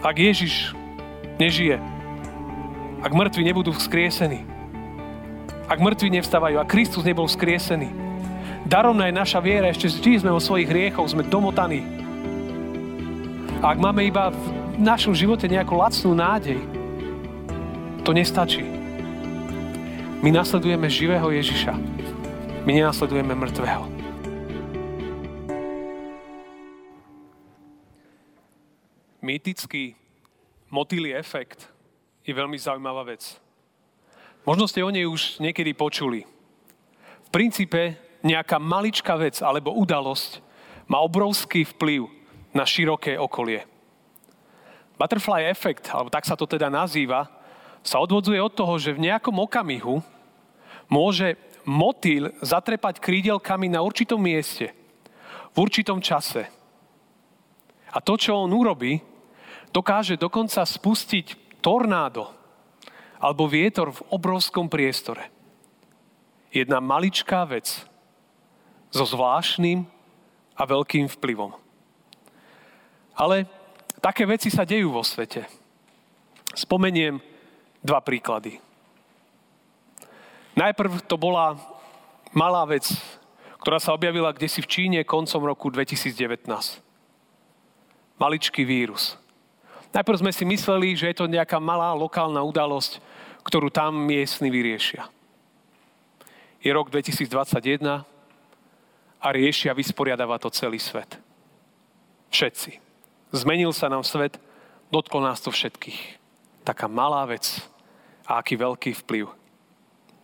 ak Ježiš nežije, ak mŕtvi nebudú vzkriesení, ak mŕtvi nevstávajú a Kristus nebol vzkriesený, darovná je naša viera, ešte vždy sme vo svojich hriechoch, sme domotaní. A ak máme iba v našom živote nejakú lacnú nádej, to nestačí. My nasledujeme živého Ježiša. My nenasledujeme mŕtvého. Mýtický motýlý efekt je veľmi zaujímavá vec. Možno ste o nej už niekedy počuli. V princípe nejaká maličká vec alebo udalosť má obrovský vplyv na široké okolie. Butterfly efekt, alebo tak sa to teda nazýva, sa odvodzuje od toho, že v nejakom okamihu môže motýl zatrepať krídelkami na určitom mieste, v určitom čase. A to, čo on urobí, dokáže dokonca spustiť tornádo, alebo vietor v obrovskom priestore. Jedna maličká vec so zvláštnym a veľkým vplyvom. Ale také veci sa dejú vo svete. Spomeniem dva príklady. Najprv to bola malá vec, ktorá sa objavila kde si v Číne koncom roku 2019. Maličký vírus. Najprv sme si mysleli, že je to nejaká malá lokálna udalosť, ktorú tam miestni vyriešia. Je rok 2021 a riešia, vysporiadáva to celý svet. Všetci. Zmenil sa nám svet, dotklo nás to všetkých. Taká malá vec a aký veľký vplyv.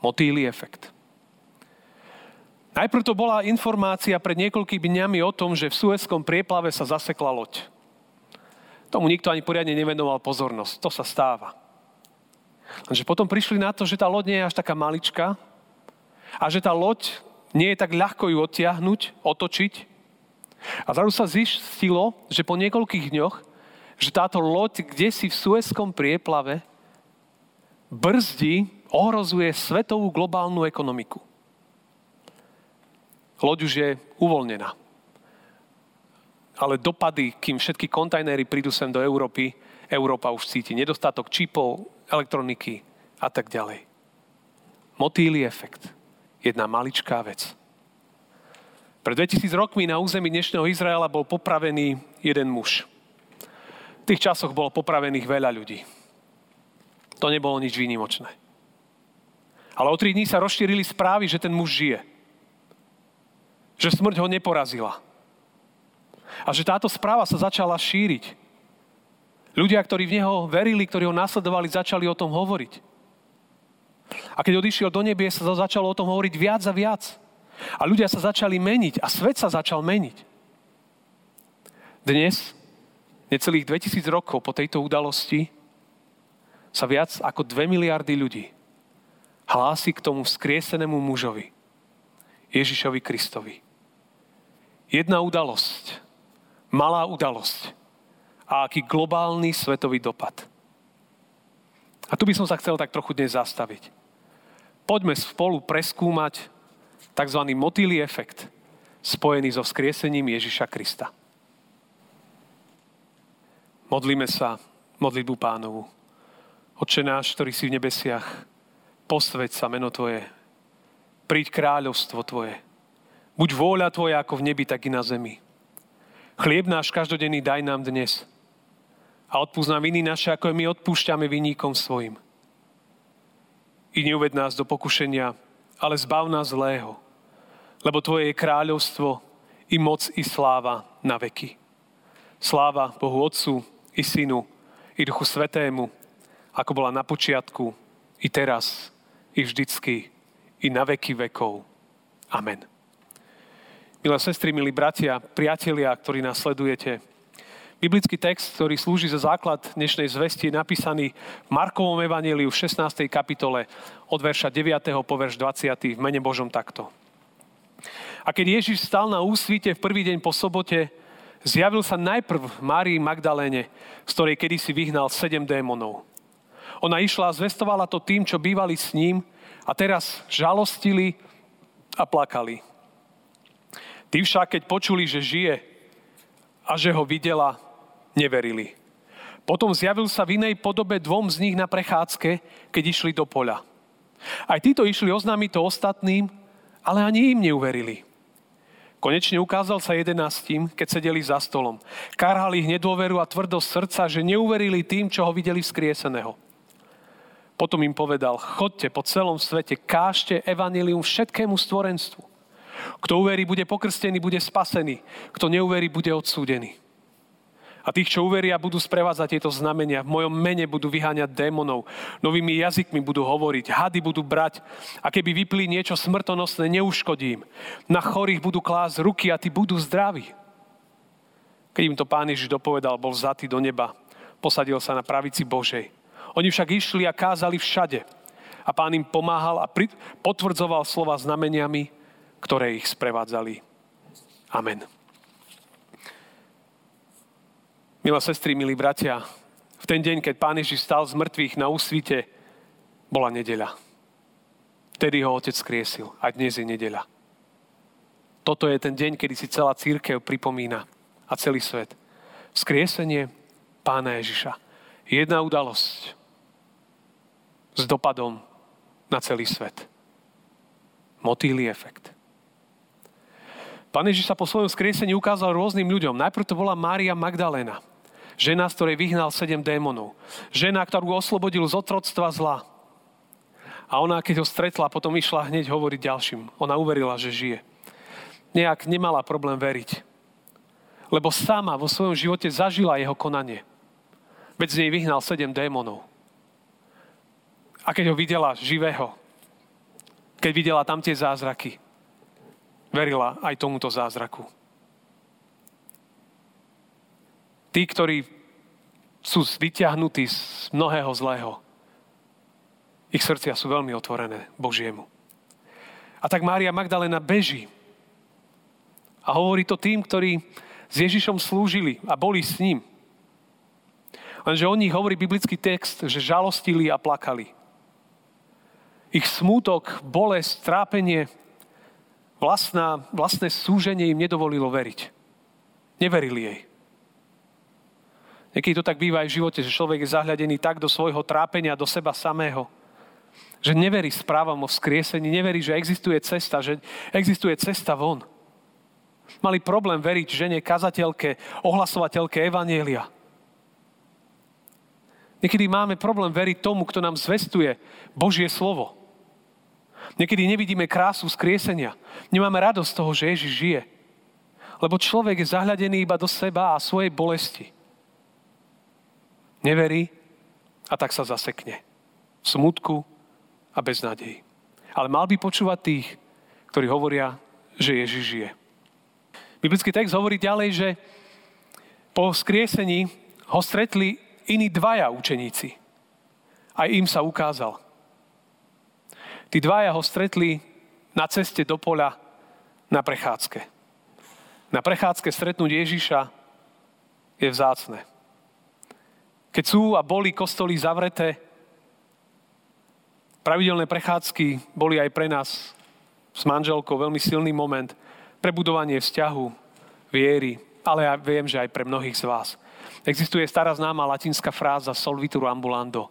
Motýlý efekt. Najprv to bola informácia pred niekoľkými dňami o tom, že v Suezkom prieplave sa zasekla loď. Tomu nikto ani poriadne nevenoval pozornosť. To sa stáva. Lenže potom prišli na to, že tá loď nie je až taká malička a že tá loď nie je tak ľahko ju odtiahnuť, otočiť. A zrazu sa zistilo, že po niekoľkých dňoch, že táto loď kde si v Suezkom prieplave brzdí, ohrozuje svetovú globálnu ekonomiku. Loď už je uvoľnená. Ale dopady, kým všetky kontajnery prídu sem do Európy, Európa už cíti nedostatok čipov, elektroniky a tak ďalej. Motýlý efekt. Jedna maličká vec. Pred 2000 rokmi na území dnešného Izraela bol popravený jeden muž. V tých časoch bolo popravených veľa ľudí. To nebolo nič výnimočné. Ale o tri dní sa rozšírili správy, že ten muž žije. Že smrť ho neporazila. A že táto správa sa začala šíriť. Ľudia, ktorí v Neho verili, ktorí ho nasledovali, začali o tom hovoriť. A keď odišiel do nebie, sa začalo o tom hovoriť viac a viac. A ľudia sa začali meniť a svet sa začal meniť. Dnes, necelých 2000 rokov po tejto udalosti, sa viac ako 2 miliardy ľudí hlási k tomu vzkriesenému mužovi, Ježišovi Kristovi. Jedna udalosť, malá udalosť, a aký globálny svetový dopad. A tu by som sa chcel tak trochu dnes zastaviť. Poďme spolu preskúmať tzv. motýlý efekt spojený so vzkriesením Ježiša Krista. Modlíme sa modlitbu pánovu. Oče náš, ktorý si v nebesiach, posveď sa meno Tvoje. Príď kráľovstvo Tvoje. Buď vôľa Tvoja ako v nebi, tak i na zemi. Chlieb náš každodenný daj nám dnes a odpúsť nám viny naše, ako my odpúšťame vinníkom svojim. I neuved nás do pokušenia, ale zbav nás zlého, lebo Tvoje je kráľovstvo, i moc, i sláva na veky. Sláva Bohu Otcu, i Synu, i Duchu Svetému, ako bola na počiatku, i teraz, i vždycky, i na veky vekov. Amen. Milé sestry, milí bratia, priatelia, ktorí nás sledujete, Biblický text, ktorý slúži za základ dnešnej zvesti, je napísaný v Markovom evaníliu v 16. kapitole od verša 9. po verš 20. v mene Božom takto. A keď Ježiš stal na úsvite v prvý deň po sobote, zjavil sa najprv Márii Magdaléne, z ktorej kedysi vyhnal sedem démonov. Ona išla a zvestovala to tým, čo bývali s ním a teraz žalostili a plakali. Tí však, keď počuli, že žije a že ho videla, neverili. Potom zjavil sa v inej podobe dvom z nich na prechádzke, keď išli do poľa. Aj títo išli oznámiť to ostatným, ale ani im neuverili. Konečne ukázal sa jedenáctim, keď sedeli za stolom. Karhali ich nedôveru a tvrdosť srdca, že neuverili tým, čo ho videli vzkrieseného. Potom im povedal, chodte po celom svete, kážte evanilium všetkému stvorenstvu. Kto uverí, bude pokrstený, bude spasený. Kto neuverí, bude odsúdený. A tých, čo uveria, budú sprevádzať tieto znamenia. V mojom mene budú vyháňať démonov. Novými jazykmi budú hovoriť. Hady budú brať. A keby vypli niečo smrtonosné, neuškodím. Na chorých budú klásť ruky a tí budú zdraví. Keď im to pán Ježiš dopovedal, bol zatý do neba. Posadil sa na pravici Božej. Oni však išli a kázali všade. A pán im pomáhal a potvrdzoval slova znameniami, ktoré ich sprevádzali. Amen. Milé sestry, milí bratia, v ten deň, keď Pán Ježiš stal z mŕtvych na úsvite, bola nedeľa. Vtedy ho Otec skriesil a dnes je nedeľa. Toto je ten deň, kedy si celá církev pripomína a celý svet. Vzkriesenie Pána Ježiša. Jedna udalosť s dopadom na celý svet. Motýlý efekt. Pán Ježiš sa po svojom skriesení ukázal rôznym ľuďom. Najprv to bola Mária Magdalena. Žena, z ktorej vyhnal sedem démonov. Žena, ktorú oslobodil z otroctva zla. A ona, keď ho stretla, potom išla hneď hovoriť ďalším. Ona uverila, že žije. Nejak nemala problém veriť. Lebo sama vo svojom živote zažila jeho konanie. Veď z nej vyhnal sedem démonov. A keď ho videla živého, keď videla tam tie zázraky, verila aj tomuto zázraku. Tí, ktorí sú vyťahnutí z mnohého zlého, ich srdcia sú veľmi otvorené Božiemu. A tak Mária Magdalena beží a hovorí to tým, ktorí s Ježišom slúžili a boli s ním. Lenže o nich hovorí biblický text, že žalostili a plakali. Ich smútok, bolesť, trápenie, vlastná, vlastné súženie im nedovolilo veriť. Neverili jej. Niekedy to tak býva aj v živote, že človek je zahľadený tak do svojho trápenia, do seba samého, že neverí správam o vzkriesení, neverí, že existuje cesta, že existuje cesta von. Mali problém veriť žene, kazateľke, ohlasovateľke Evanielia. Niekedy máme problém veriť tomu, kto nám zvestuje Božie slovo. Niekedy nevidíme krásu skriesenia. Nemáme radosť z toho, že Ježiš žije. Lebo človek je zahľadený iba do seba a svojej bolesti neverí a tak sa zasekne. V smutku a bez nádeji. Ale mal by počúvať tých, ktorí hovoria, že Ježiš žije. Biblický text hovorí ďalej, že po skriesení ho stretli iní dvaja učeníci. Aj im sa ukázal. Tí dvaja ho stretli na ceste do poľa na prechádzke. Na prechádzke stretnúť Ježiša je vzácne. Keď sú a boli kostoly zavreté, pravidelné prechádzky boli aj pre nás s manželkou veľmi silný moment. Prebudovanie vzťahu, viery, ale ja viem, že aj pre mnohých z vás. Existuje stará známa latinská fráza solvitur ambulando.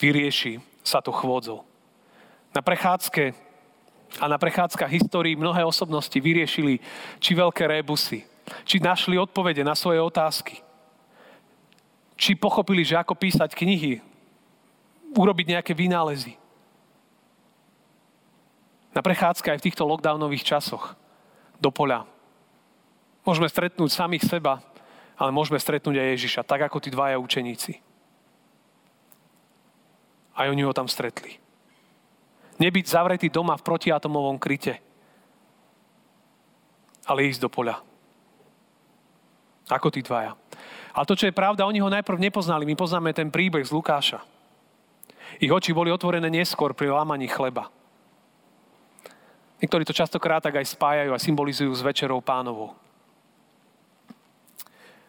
Vyrieši sa to chôdzou. Na prechádzke a na prechádzkach histórii mnohé osobnosti vyriešili či veľké rébusy, či našli odpovede na svoje otázky – či pochopili, že ako písať knihy, urobiť nejaké vynálezy. Na prechádzke aj v týchto lockdownových časoch do poľa. Môžeme stretnúť samých seba, ale môžeme stretnúť aj Ježiša, tak ako tí dvaja učeníci. Aj oni ho tam stretli. Nebyť zavretý doma v protiatomovom kryte, ale ísť do poľa. Ako tí dvaja. Ale to, čo je pravda, oni ho najprv nepoznali. My poznáme ten príbeh z Lukáša. Ich oči boli otvorené neskôr pri lámaní chleba. Niektorí to častokrát tak aj spájajú a symbolizujú s večerou pánovou.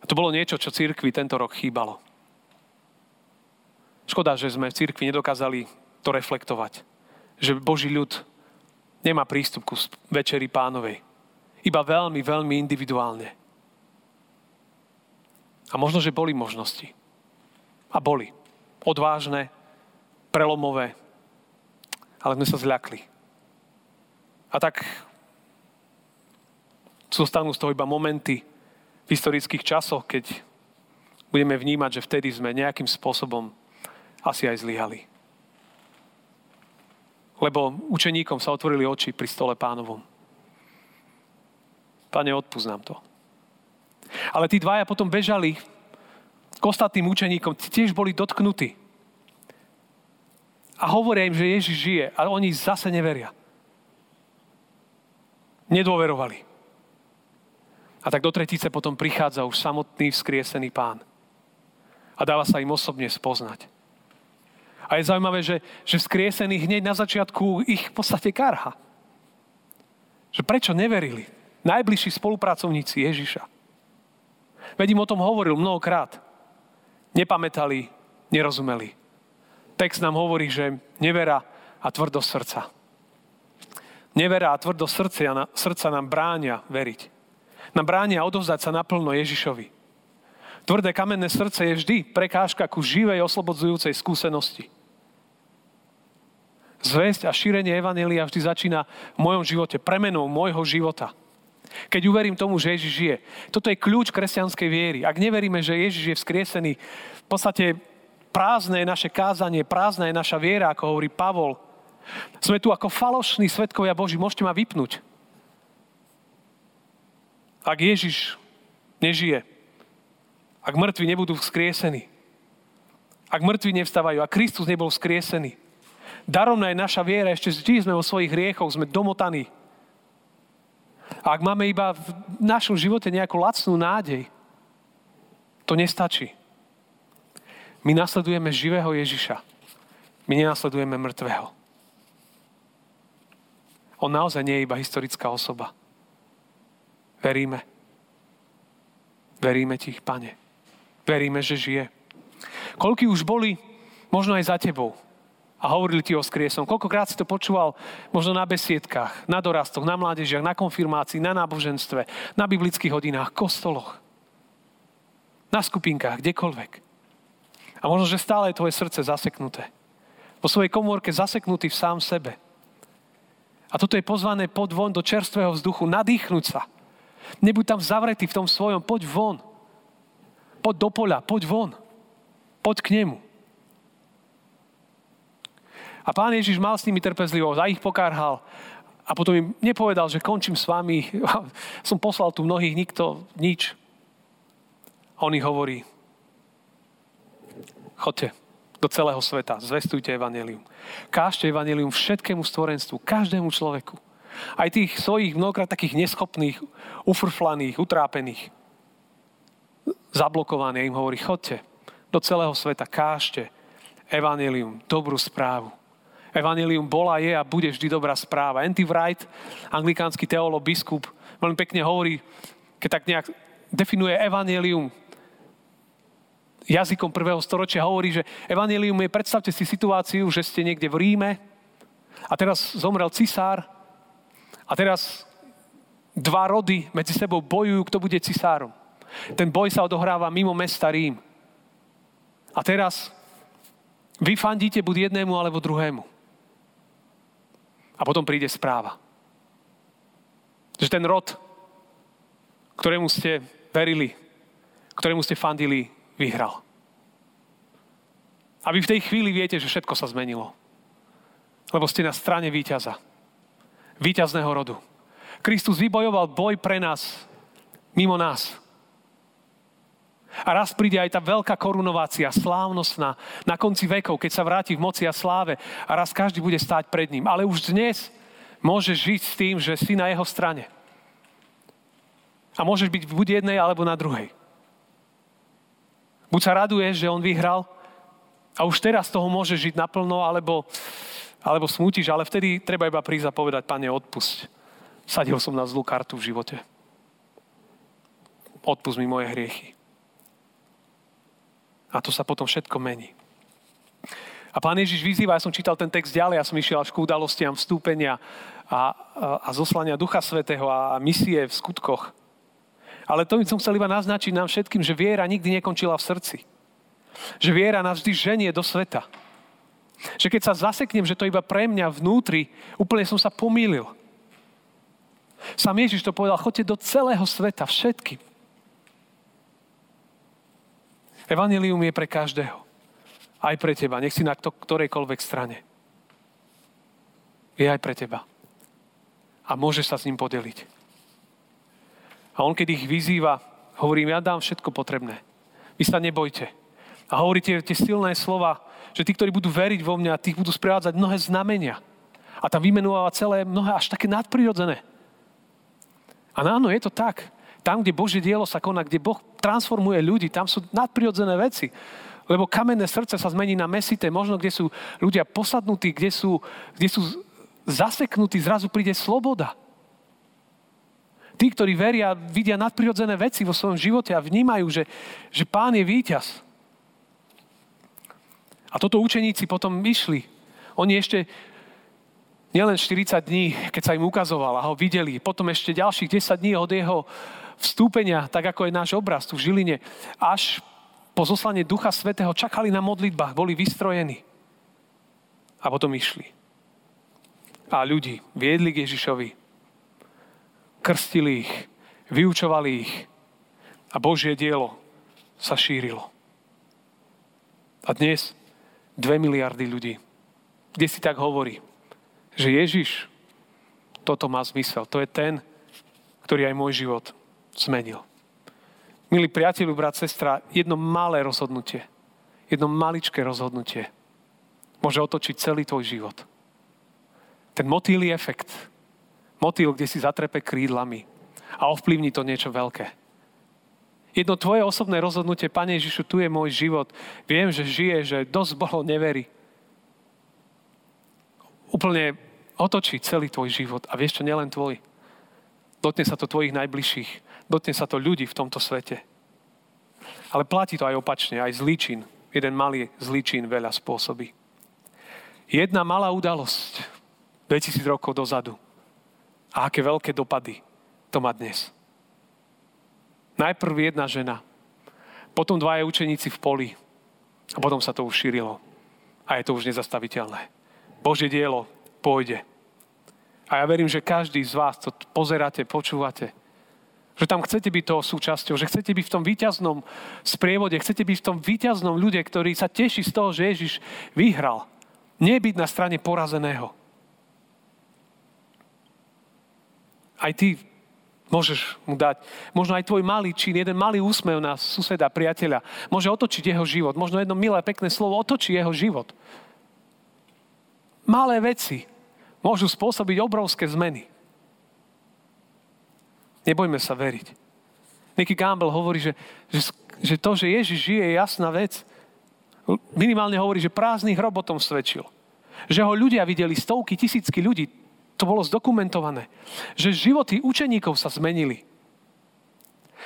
A to bolo niečo, čo cirkvi tento rok chýbalo. Škoda, že sme v cirkvi nedokázali to reflektovať. Že Boží ľud nemá prístup ku večeri pánovej. Iba veľmi, veľmi individuálne. A možno, že boli možnosti. A boli. Odvážne, prelomové, ale sme sa zľakli. A tak zostanú z toho iba momenty v historických časoch, keď budeme vnímať, že vtedy sme nejakým spôsobom asi aj zlyhali. Lebo učeníkom sa otvorili oči pri stole pánovom. Pane, odpúsť nám to. Ale tí dvaja potom bežali k ostatným učeníkom, tiež boli dotknutí. A hovoria im, že Ježiš žije, ale oni zase neveria. Nedôverovali. A tak do tretice potom prichádza už samotný vzkriesený pán. A dáva sa im osobne spoznať. A je zaujímavé, že, že vzkriesený hneď na začiatku ich v podstate karha. Že prečo neverili? Najbližší spolupracovníci Ježiša. Veď im o tom hovoril mnohokrát. Nepamätali, nerozumeli. Text nám hovorí, že nevera a tvrdosť srdca. Nevera a tvrdosť srdca, srdca nám bránia veriť. Nám bránia odovzdať sa naplno Ježišovi. Tvrdé kamenné srdce je vždy prekážka ku živej oslobodzujúcej skúsenosti. Zväzť a šírenie Evanelia vždy začína v mojom živote, premenou môjho života. Keď uverím tomu, že Ježiš žije. Toto je kľúč kresťanskej viery. Ak neveríme, že Ježiš je vzkriesený, v podstate prázdne je naše kázanie, prázdna je naša viera, ako hovorí Pavol. Sme tu ako falošní svetkovia Boží, môžete ma vypnúť. Ak Ježiš nežije, ak mŕtvi nebudú vzkriesení, ak mŕtvi nevstávajú, ak Kristus nebol vzkriesený, Daromná je naša viera, ešte vždy sme vo svojich hriechoch, sme domotaní. A ak máme iba v našom živote nejakú lacnú nádej, to nestačí. My nasledujeme živého Ježiša. My nenasledujeme mŕtvého. On naozaj nie je iba historická osoba. Veríme. Veríme ti, pane. Veríme, že žije. Koľky už boli, možno aj za tebou, a hovorili ti o skriesom. Koľkokrát si to počúval možno na besiedkách, na dorastoch, na mládežiach, na konfirmácii, na náboženstve, na biblických hodinách, kostoloch, na skupinkách, kdekoľvek. A možno, že stále je tvoje srdce zaseknuté. Po svojej komórke zaseknutý v sám sebe. A toto je pozvané pod von do čerstvého vzduchu, nadýchnuť sa. Nebuď tam zavretý v tom svojom, poď von. Poď do poľa, poď von. Poď k nemu. A pán Ježiš mal s nimi trpezlivosť a ich pokárhal. A potom im nepovedal, že končím s vami, som poslal tu mnohých, nikto, nič. On ich hovorí, chodte do celého sveta, zvestujte evanelium. Kážte evanelium všetkému stvorenstvu, každému človeku. Aj tých svojich mnohokrát takých neschopných, ufrflaných, utrápených. Zablokovaných im hovorí, chodte do celého sveta, kážte evanelium, dobrú správu. Evangelium bola, je a bude vždy dobrá správa. Andy Wright, anglikánsky teolog, biskup, veľmi pekne hovorí, keď tak nejak definuje Evangelium jazykom prvého storočia, hovorí, že Evangelium je, predstavte si situáciu, že ste niekde v Ríme a teraz zomrel cisár a teraz dva rody medzi sebou bojujú, kto bude cisárom. Ten boj sa odohráva mimo mesta Rím. A teraz vy fandíte buď jednému alebo druhému. A potom príde správa. Že ten rod, ktorému ste verili, ktorému ste fandili, vyhral. A vy v tej chvíli viete, že všetko sa zmenilo. Lebo ste na strane víťaza. Víťazného rodu. Kristus vybojoval boj pre nás, mimo nás. A raz príde aj tá veľká korunovácia, slávnostná, na konci vekov, keď sa vráti v moci a sláve a raz každý bude stáť pred ním. Ale už dnes môžeš žiť s tým, že si na jeho strane. A môžeš byť buď jednej, alebo na druhej. Buď sa raduješ, že on vyhral a už teraz toho môžeš žiť naplno, alebo, alebo smútiš, ale vtedy treba iba prísť a povedať, pane, odpusť. Sadil som na zlú kartu v živote. Odpust mi moje hriechy. A to sa potom všetko mení. A pán Ježiš vyzýva, ja som čítal ten text ďalej, ja som išiel až k udalostiam vstúpenia a, a, a zoslania Ducha Svetého a, a misie v skutkoch. Ale to som chcel iba naznačiť nám všetkým, že viera nikdy nekončila v srdci. Že viera nás vždy ženie do sveta. Že keď sa zaseknem, že to iba pre mňa vnútri, úplne som sa pomýlil. Sam Ježiš to povedal, choďte do celého sveta, všetky. Evangelium je pre každého. Aj pre teba. Nech si na to, ktorejkoľvek strane. Je aj pre teba. A môžeš sa s ním podeliť. A on, keď ich vyzýva, hovorím, ja dám všetko potrebné. Vy sa nebojte. A hovoríte tie silné slova, že tí, ktorí budú veriť vo mňa, tých budú sprevádzať mnohé znamenia. A tam vymenúva celé mnohé až také nadprirodzené. A áno, je to tak. Tam, kde Božie dielo sa koná, kde Boh transformuje ľudí, tam sú nadprirodzené veci. Lebo kamenné srdce sa zmení na mesité, možno kde sú ľudia posadnutí, kde sú, kde sú zaseknutí, zrazu príde sloboda. Tí, ktorí veria, vidia nadprirodzené veci vo svojom živote a vnímajú, že, že pán je víťaz. A toto učeníci potom išli. Oni ešte nielen 40 dní, keď sa im ukazoval a ho videli, potom ešte ďalších 10 dní od jeho vstúpenia, tak ako je náš obraz tu v Žiline, až po zoslanie Ducha Svetého čakali na modlitbách, boli vystrojení. A potom išli. A ľudí viedli k Ježišovi, krstili ich, vyučovali ich a Božie dielo sa šírilo. A dnes Dve miliardy ľudí. Kde si tak hovorí, že Ježiš, toto má zmysel. To je ten, ktorý aj môj život zmenil. Milí priateľu, brat, sestra, jedno malé rozhodnutie, jedno maličké rozhodnutie môže otočiť celý tvoj život. Ten motýlý efekt, motýl, kde si zatrepe krídlami a ovplyvní to niečo veľké. Jedno tvoje osobné rozhodnutie, Pane Ježišu, tu je môj život. Viem, že žije, že dosť bolo neverí. Úplne otočí celý tvoj život. A vieš čo, nielen tvoj. Dotne sa to tvojich najbližších. Dotne sa to ľudí v tomto svete. Ale platí to aj opačne, aj zlíčin. Jeden malý zlíčin veľa spôsobí. Jedna malá udalosť 2000 rokov dozadu. A aké veľké dopady to má dnes. Najprv jedna žena, potom dvaja učeníci v poli a potom sa to už šírilo. A je to už nezastaviteľné. Božie dielo pôjde. A ja verím, že každý z vás, to pozeráte, počúvate, že tam chcete byť toho súčasťou, že chcete byť v tom výťaznom sprievode, chcete byť v tom výťaznom ľude, ktorý sa teší z toho, že Ježiš vyhral. Nie byť na strane porazeného. Aj ty Môžeš mu dať. Možno aj tvoj malý čin, jeden malý úsmev na suseda, priateľa, môže otočiť jeho život. Možno jedno milé, pekné slovo otočí jeho život. Malé veci môžu spôsobiť obrovské zmeny. Nebojme sa veriť. Nicky Campbell hovorí, že, že, že to, že Ježiš žije, je jasná vec. Minimálne hovorí, že prázdny hrob o tom svedčil. Že ho ľudia videli, stovky, tisícky ľudí to bolo zdokumentované, že životy učeníkov sa zmenili.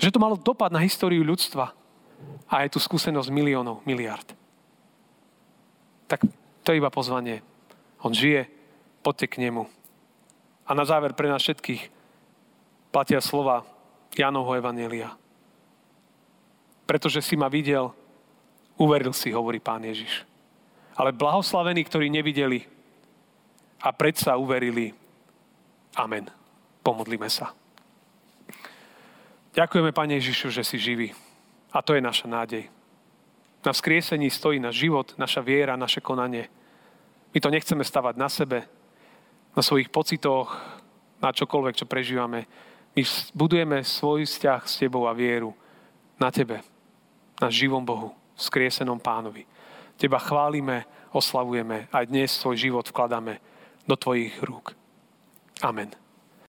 Že to malo dopad na históriu ľudstva. A je tu skúsenosť miliónov, miliard. Tak to je iba pozvanie. On žije, poďte k nemu. A na záver pre nás všetkých platia slova Jánovho Evanelia. Pretože si ma videl, uveril si, hovorí pán Ježiš. Ale blahoslavení, ktorí nevideli, a predsa uverili. Amen. Pomodlíme sa. Ďakujeme, Pane Ježišu, že si živý. A to je naša nádej. Na vzkriesení stojí náš život, naša viera, naše konanie. My to nechceme stavať na sebe, na svojich pocitoch, na čokoľvek, čo prežívame. My budujeme svoj vzťah s Tebou a vieru na Tebe, na živom Bohu, skriesenom Pánovi. Teba chválime, oslavujeme a dnes svoj život vkladáme do Tvojich rúk. Amen.